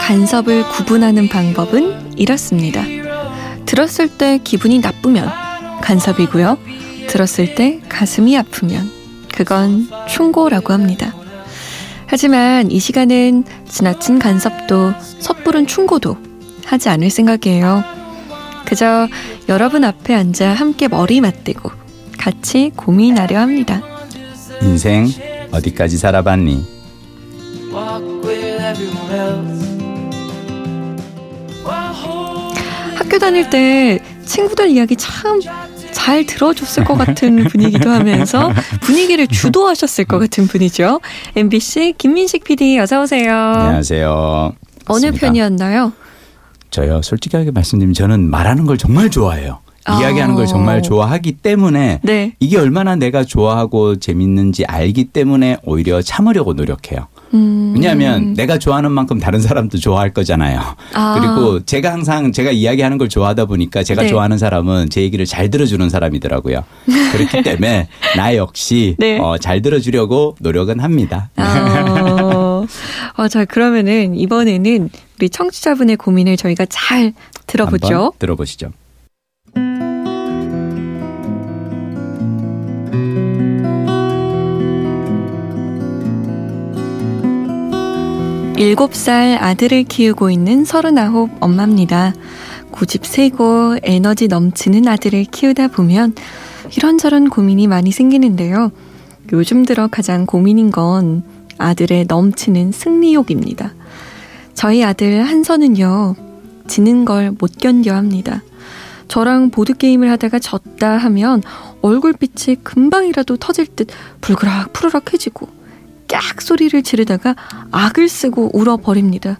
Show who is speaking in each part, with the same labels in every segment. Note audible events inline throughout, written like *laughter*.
Speaker 1: 간섭을 구분하는 방법은 이렇습니다. 들었을 때 기분이 나쁘면 간섭이고요. 들었을 때 가슴이 아프면 그건 충고라고 합니다. 하지만 이 시간은 지나친 간섭도 섣부른 충고도 하지 않을 생각이에요. 그저 여러분 앞에 앉아 함께 머리 맞대고 같이 고민하려 합니다.
Speaker 2: 인생 어디까지 살아봤니?
Speaker 1: 학교 다닐 때 친구들 이야기 참 잘 들어줬을 것 같은 분위기도 하면서 분위기를 주도하셨을 것 같은 분이죠. MBC 김민식 PD 어서 오세요.
Speaker 2: 안녕하세요.
Speaker 1: 어느
Speaker 2: 맞습니다.
Speaker 1: 편이었나요?
Speaker 2: 저요 솔직하게 말씀드리면 저는 말하는 걸 정말 좋아해요.
Speaker 1: 아.
Speaker 2: 이야기하는 걸 정말 좋아하기 때문에
Speaker 1: 네.
Speaker 2: 이게 얼마나 내가 좋아하고 재밌는지 알기 때문에 오히려 참으려고 노력해요.
Speaker 1: 음.
Speaker 2: 왜냐하면 내가 좋아하는 만큼 다른 사람도 좋아할 거잖아요.
Speaker 1: 아.
Speaker 2: 그리고 제가 항상 제가 이야기하는 걸 좋아하다 보니까 제가
Speaker 1: 네.
Speaker 2: 좋아하는 사람은 제 얘기를 잘 들어주는 사람이더라고요. 그렇기 *laughs* 때문에 나 역시
Speaker 1: 네.
Speaker 2: 어, 잘 들어주려고 노력은 합니다.
Speaker 1: 아, *laughs* 어, 자 그러면은 이번에는 우리 청취자분의 고민을 저희가 잘 들어보죠.
Speaker 2: 들어보시죠.
Speaker 1: 일곱 살 아들을 키우고 있는 서른아홉 엄마입니다. 고집 세고 에너지 넘치는 아들을 키우다 보면 이런저런 고민이 많이 생기는데요. 요즘 들어 가장 고민인 건 아들의 넘치는 승리욕입니다. 저희 아들 한선은요, 지는 걸 못 견뎌 합니다. 저랑 보드게임을 하다가 졌다 하면 얼굴빛이 금방이라도 터질 듯 불그락 푸르락 해지고 깍 소리를 지르다가 악을 쓰고 울어버립니다.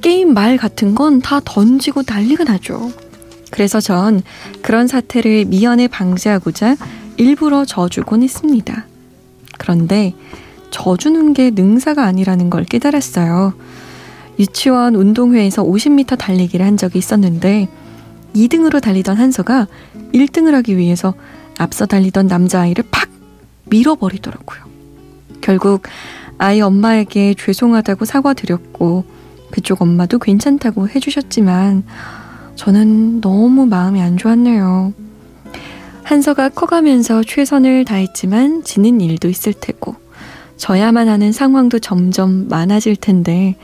Speaker 1: 게임 말 같은 건 다 던지고 난리가 나죠. 그래서 전 그런 사태를 미연에 방지하고자 일부러 져주곤 했습니다. 그런데 져주는 게 능사가 아니라는 걸 깨달았어요. 유치원 운동회에서 50m 달리기를 한 적이 있었는데 2등으로 달리던 한서가 1등을 하기 위해서 앞서 달리던 남자아이를 팍 밀어버리더라고요. 결국 아이 엄마에게 죄송하다고 사과드렸고 그쪽 엄마도 괜찮다고 해주셨지만 저는 너무 마음이 안 좋았네요. 한서가 커가면서 최선을 다했지만 지는 일도 있을 테고 져야만 하는 상황도 점점 많아질 텐데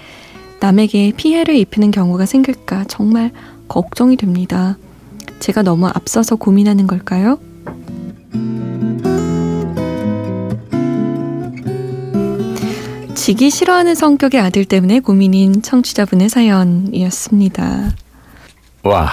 Speaker 1: 남에게 피해를 입히는 경우가 생길까 정말 걱정이 됩니다. 제가 너무 앞서서 고민하는 걸까요? 지기 싫어하는 성격의 아들 때문에 고민인 청취자분의 사연이었습니다.
Speaker 2: 와.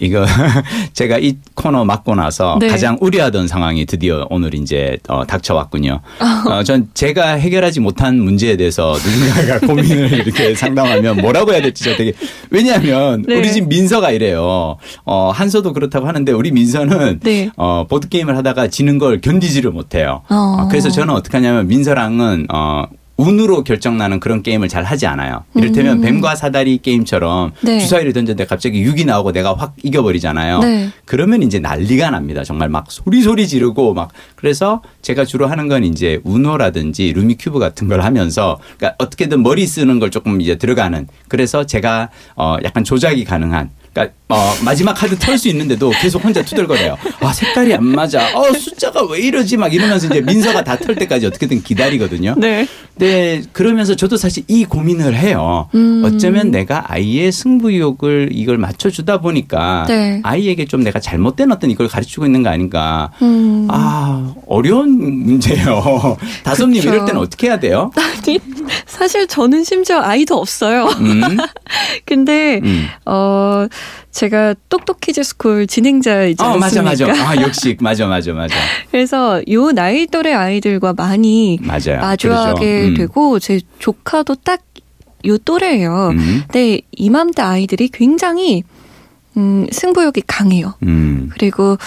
Speaker 2: 이거 *laughs* 제가 이 코너 맡고 나서
Speaker 1: 네.
Speaker 2: 가장 우려하던 상황이 드디어 오늘 이제 어, 닥쳐왔군요. 어, 전 제가 해결하지 못한 문제에 대해서 누군가가 *laughs* 고민을 이렇게 상담하면 뭐라고 해야 될지 저 되게 왜냐하면
Speaker 1: 네.
Speaker 2: 우리 집 민서가 이래요. 어, 한서도 그렇다고 하는데 우리 민서는
Speaker 1: 네.
Speaker 2: 어, 보드 게임을 하다가 지는 걸 견디지를 못해요.
Speaker 1: 어.
Speaker 2: 어, 그래서 저는 어떻게 하냐면 민서랑은 어, 운으로 결정나는 그런 게임을 잘 하지 않아요. 이를테면
Speaker 1: 음.
Speaker 2: 뱀과 사다리 게임처럼
Speaker 1: 네.
Speaker 2: 주사위를 던졌는데 갑자기 6이 나오고 내가 확 이겨버리잖아요.
Speaker 1: 네.
Speaker 2: 그러면 이제 난리가 납니다. 정말 막 소리소리 지르고 막 그래서 제가 주로 하는 건 이제 우노라든지 루미큐브 같은 걸 하면서 그러니까 어떻게든 머리 쓰는 걸 조금 이제 들어가는 그래서 제가 어 약간 조작이 가능한 그러니까 어 마지막 카드 털 수 있는데도 계속 혼자 투덜거려요. 아 색깔이 안 맞아. 어 숫자가 왜 이러지 막 이러면서 이제 민서가 다 털 때까지 어떻게든 기다리거든요.
Speaker 1: 네.
Speaker 2: 네, 그러면서 저도 사실 이 고민을 해요.
Speaker 1: 음.
Speaker 2: 어쩌면 내가 아이의 승부욕을 이걸 맞춰주다 보니까
Speaker 1: 네.
Speaker 2: 아이에게 좀 내가 잘못된 어떤 이걸 가르치고 있는 거 아닌가.
Speaker 1: 음.
Speaker 2: 아, 어려운 문제예요. *laughs* 다솜님
Speaker 1: 그쵸.
Speaker 2: 이럴 때는 어떻게 해야 돼요?
Speaker 1: 아니, 사실 저는 심지어 아이도 없어요.
Speaker 2: 음, *laughs*
Speaker 1: 근데,
Speaker 2: 음.
Speaker 1: 어, 제가 똑똑키즈 스쿨 진행자이지
Speaker 2: 어, 맞아,
Speaker 1: 않습니까?
Speaker 2: 맞아. 아, 역시, 맞아, 맞아, 맞아. *laughs*
Speaker 1: 그래서 요 나이 또래 아이들과 많이
Speaker 2: 맞아요.
Speaker 1: 마주하게
Speaker 2: 그러죠. 음.
Speaker 1: 되고 제 조카도 딱 요 또래예요.
Speaker 2: 음,
Speaker 1: 근데 이맘때 아이들이 굉장히 음, 승부욕이 강해요.
Speaker 2: 음.
Speaker 1: 그리고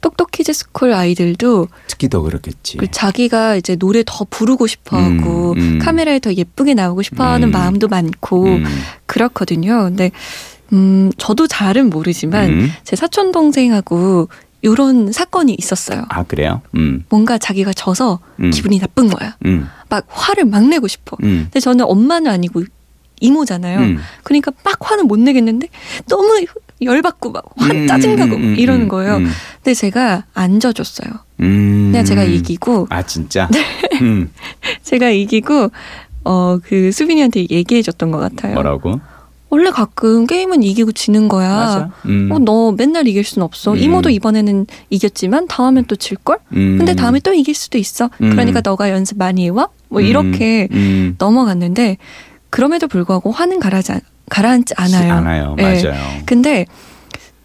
Speaker 1: 똑똑키즈 스쿨 아이들도
Speaker 2: 특히 더 그렇겠지.
Speaker 1: 그 자기가 이제 노래 더 부르고 싶어하고
Speaker 2: 음, 음.
Speaker 1: 카메라에 더 예쁘게 나오고 싶어하는
Speaker 2: 음.
Speaker 1: 마음도 많고
Speaker 2: 음,
Speaker 1: 그렇거든요. 근데 음 저도 잘은 모르지만
Speaker 2: 음.
Speaker 1: 제 사촌 동생하고 요런 사건이 있었어요.
Speaker 2: 아, 그래요? 음,
Speaker 1: 뭔가 자기가 져서
Speaker 2: 음.
Speaker 1: 기분이 나쁜 거야.
Speaker 2: 음,
Speaker 1: 막 화를 막 내고 싶어.
Speaker 2: 음.
Speaker 1: 근데 저는 엄마는 아니고 이모잖아요.
Speaker 2: 음.
Speaker 1: 그러니까 막 화는 못 내겠는데 너무 열받고 막화
Speaker 2: 음,
Speaker 1: 짜증나고
Speaker 2: 음, 음,
Speaker 1: 이러는
Speaker 2: 음,
Speaker 1: 거예요.
Speaker 2: 음.
Speaker 1: 근데 제가 안 져줬어요.
Speaker 2: 음.
Speaker 1: 그냥 제가 이기고
Speaker 2: 아 진짜.
Speaker 1: 네.
Speaker 2: 음. *laughs*
Speaker 1: 제가 이기고 어 그 수빈이한테 얘기해줬던 것 같아요.
Speaker 2: 뭐라고?
Speaker 1: 원래 가끔 게임은 이기고 지는 거야.
Speaker 2: 음.
Speaker 1: 어, 너 맨날 이길 순 없어.
Speaker 2: 음.
Speaker 1: 이모도 이번에는 이겼지만 다음엔 또 질걸?
Speaker 2: 음.
Speaker 1: 근데 다음에 또 이길 수도 있어.
Speaker 2: 음.
Speaker 1: 그러니까 너가 연습 많이 해와? 뭐 이렇게
Speaker 2: 음.
Speaker 1: 넘어갔는데 그럼에도 불구하고 화는 가라지, 않- 가라앉지 않아요.
Speaker 2: 않아요.
Speaker 1: 예.
Speaker 2: 맞아요.
Speaker 1: 근데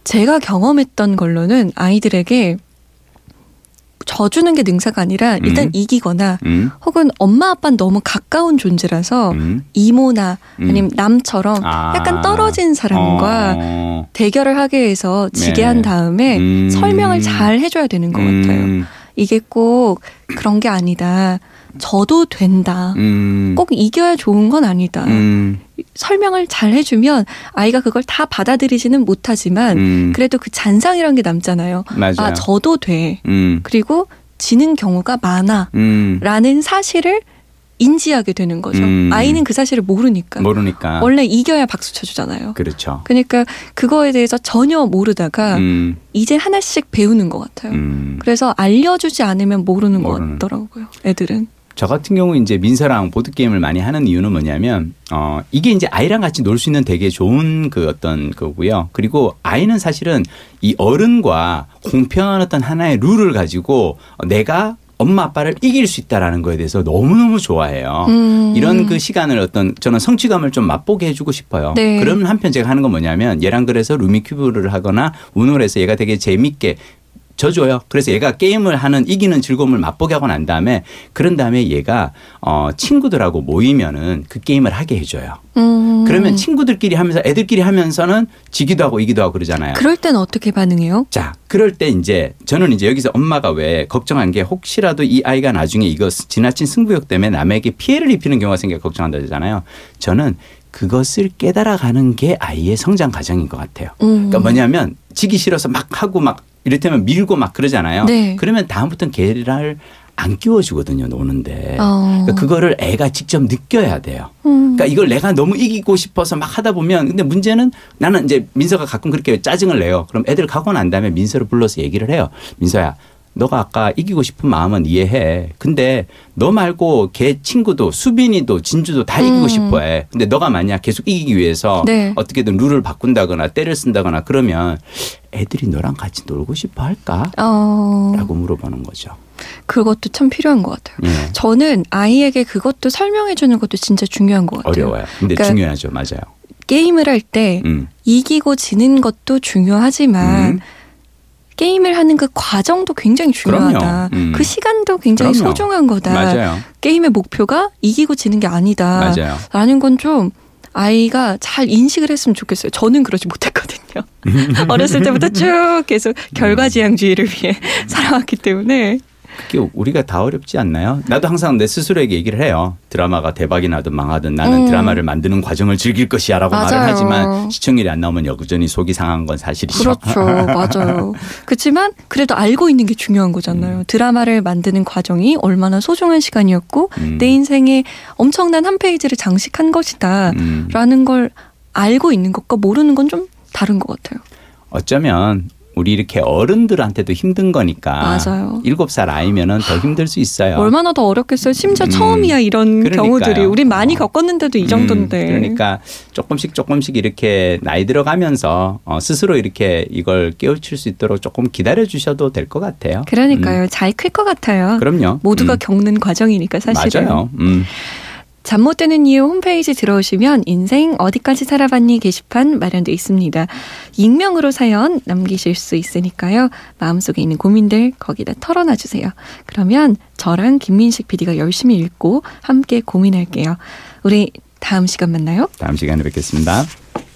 Speaker 1: 제가 경험했던 걸로는 아이들에게 져주는 게 능사가 아니라 일단
Speaker 2: 음.
Speaker 1: 이기거나
Speaker 2: 음.
Speaker 1: 혹은 엄마 아빠는 너무 가까운 존재라서
Speaker 2: 음.
Speaker 1: 이모나
Speaker 2: 음.
Speaker 1: 아니면 남처럼
Speaker 2: 아.
Speaker 1: 약간 떨어진 사람과
Speaker 2: 어.
Speaker 1: 대결을 하게 해서 지게
Speaker 2: 네.
Speaker 1: 한 다음에
Speaker 2: 음.
Speaker 1: 설명을 잘 해줘야 되는 것 같아요.
Speaker 2: 음.
Speaker 1: 이게 꼭 그런 게 아니다. 져도 된다.
Speaker 2: 음.
Speaker 1: 꼭 이겨야 좋은 건 아니다.
Speaker 2: 음.
Speaker 1: 설명을 잘 해주면 아이가 그걸 다 받아들이지는 못하지만
Speaker 2: 음.
Speaker 1: 그래도 그 잔상이란 게 남잖아요.
Speaker 2: 맞아요.
Speaker 1: 아, 져도 돼.
Speaker 2: 음.
Speaker 1: 그리고 지는 경우가 많아.
Speaker 2: 음.
Speaker 1: 라는 사실을 인지하게 되는 거죠.
Speaker 2: 음.
Speaker 1: 아이는 그 사실을 모르니까.
Speaker 2: 모르니까.
Speaker 1: 원래 이겨야 박수 쳐주잖아요.
Speaker 2: 그렇죠.
Speaker 1: 그러니까 그거에 대해서 전혀 모르다가
Speaker 2: 음.
Speaker 1: 이제 하나씩 배우는 것 같아요.
Speaker 2: 음.
Speaker 1: 그래서 알려주지 않으면 모르는 것
Speaker 2: 모르는.
Speaker 1: 같더라고요. 애들은.
Speaker 2: 저 같은 경우 이제 민서랑 보드 게임을 많이 하는 이유는 뭐냐면 어 이게 이제 아이랑 같이 놀 수 있는 되게 좋은 그 어떤 거고요. 그리고 아이는 사실은 이 어른과 공평한 어떤 하나의 룰을 가지고 내가 엄마 아빠를 이길 수 있다라는 거에 대해서 너무너무 좋아해요.
Speaker 1: 음.
Speaker 2: 이런 그 시간을 어떤 저는 성취감을 좀 맛보게 해주고 싶어요.
Speaker 1: 네.
Speaker 2: 그러면 한편 제가 하는 건 뭐냐면 얘랑 그래서 루미큐브를 하거나 우노에서 얘가 되게 재밌게 져줘요. 그래서 얘가 게임을 하는 이기는 즐거움을 맛보게 하고 난 다음에 그런 다음에 얘가 어 친구들하고 모이면은 그 게임을 하게 해줘요.
Speaker 1: 음.
Speaker 2: 그러면 친구들끼리 하면서 애들끼리 하면서는 지기도 하고 이기도 하고 그러잖아요.
Speaker 1: 그럴 땐 어떻게 반응해요?
Speaker 2: 자, 그럴 때 이제 저는 이제 여기서 엄마가 왜 걱정한 게 혹시라도 이 아이가 나중에 이거 지나친 승부욕 때문에 남에게 피해를 입히는 경우가 생겨 걱정한다잖아요. 저는 그것을 깨달아가는 게 아이의 성장 과정인 것 같아요.
Speaker 1: 음.
Speaker 2: 그러니까 뭐냐면 지기 싫어서 막 하고 막 이를테면 밀고 막 그러잖아요.
Speaker 1: 네.
Speaker 2: 그러면 다음부터는 걔를 안 끼워주거든요, 노는데.
Speaker 1: 어.
Speaker 2: 그러니까 그거를 애가 직접 느껴야 돼요.
Speaker 1: 음.
Speaker 2: 그러니까 이걸 내가 너무 이기고 싶어서 막 하다 보면 근데 문제는 나는 이제 민서가 가끔 그렇게 짜증을 내요. 그럼 애들 가고 난 다음에 민서를 불러서 얘기를 해요. 민서야. 너가 아까 이기고 싶은 마음은 이해해. 근데 너 말고 걔 친구도 수빈이도 진주도 다 이기고
Speaker 1: 음.
Speaker 2: 싶어 해. 근데 너가 만약 계속 이기기 위해서
Speaker 1: 네.
Speaker 2: 어떻게든 룰을 바꾼다거나 때를 쓴다거나 그러면 애들이 너랑 같이 놀고 싶어 할까?
Speaker 1: 어.
Speaker 2: 라고 물어보는 거죠.
Speaker 1: 그것도 참 필요한 것 같아요.
Speaker 2: 예.
Speaker 1: 저는 아이에게 그것도 설명해 주는 것도 진짜 중요한 것 같아요.
Speaker 2: 어려워요. 근데
Speaker 1: 그러니까
Speaker 2: 중요하죠. 맞아요.
Speaker 1: 게임을 할때
Speaker 2: 음.
Speaker 1: 이기고 지는 것도 중요하지만
Speaker 2: 음.
Speaker 1: 게임을 하는 그 과정도 굉장히 중요하다.
Speaker 2: 음.
Speaker 1: 그 시간도 굉장히
Speaker 2: 그럼요.
Speaker 1: 소중한 거다.
Speaker 2: 맞아요.
Speaker 1: 게임의 목표가 이기고 지는 게 아니다.
Speaker 2: 맞아요.
Speaker 1: 라는 건 좀 아이가 잘 인식을 했으면 좋겠어요. 저는 그러지 못했거든요. *laughs* *laughs* 어렸을 때부터 쭉 계속 결과지향주의를 위해 *laughs* 살아왔기 때문에
Speaker 2: 그게 우리가 다 어렵지 않나요? 나도 항상 내 스스로에게 얘기를 해요. 드라마가 대박이 나든 망하든 나는
Speaker 1: 음.
Speaker 2: 드라마를 만드는 과정을 즐길 것이야라고 말을. 하지만 시청률이 안 나오면 여전히 속이 상한 건 사실이죠.
Speaker 1: 그렇죠. 맞아요. *laughs* 그렇지만 그래도 알고 있는 게 중요한 거잖아요. 드라마를 만드는 과정이 얼마나 소중한 시간이었고
Speaker 2: 음.
Speaker 1: 내 인생에 엄청난 한 페이지를 장식한 것이다.
Speaker 2: 음.
Speaker 1: 라는 걸 알고 있는 것과 모르는 건 좀 다른 것 같아요.
Speaker 2: 어쩌면 우리 이렇게 어른들한테도 힘든 거니까
Speaker 1: 맞아요.
Speaker 2: 일곱 살 아이면은 더 힘들 수 있어요.
Speaker 1: 얼마나 더 어렵겠어요. 심지어
Speaker 2: 음.
Speaker 1: 처음이야 이런
Speaker 2: 그러니까요.
Speaker 1: 경우들이 우린 많이
Speaker 2: 어.
Speaker 1: 겪었는데도 이 정도인데.
Speaker 2: 음, 그러니까 조금씩 조금씩 이렇게 나이 들어가면서 어, 스스로 이렇게 이걸 깨우칠 수 있도록 조금 기다려 주셔도 될 것 같아요.
Speaker 1: 그러니까요. 잘클 것 같아요.
Speaker 2: 음, 그럼요.
Speaker 1: 모두가
Speaker 2: 음.
Speaker 1: 겪는 과정이니까 사실은.
Speaker 2: 맞아요. 음.
Speaker 1: 잠못 드는 이유 홈페이지 들어오시면 인생 어디까지 살아봤니 게시판 마련돼 있습니다. 익명으로 사연 남기실 수 있으니까요. 마음속에 있는 고민들 거기다 털어놔 주세요. 그러면 저랑 김민식 PD가 열심히 읽고 함께 고민할게요. 우리 다음 시간 만나요.
Speaker 2: 다음 시간에 뵙겠습니다.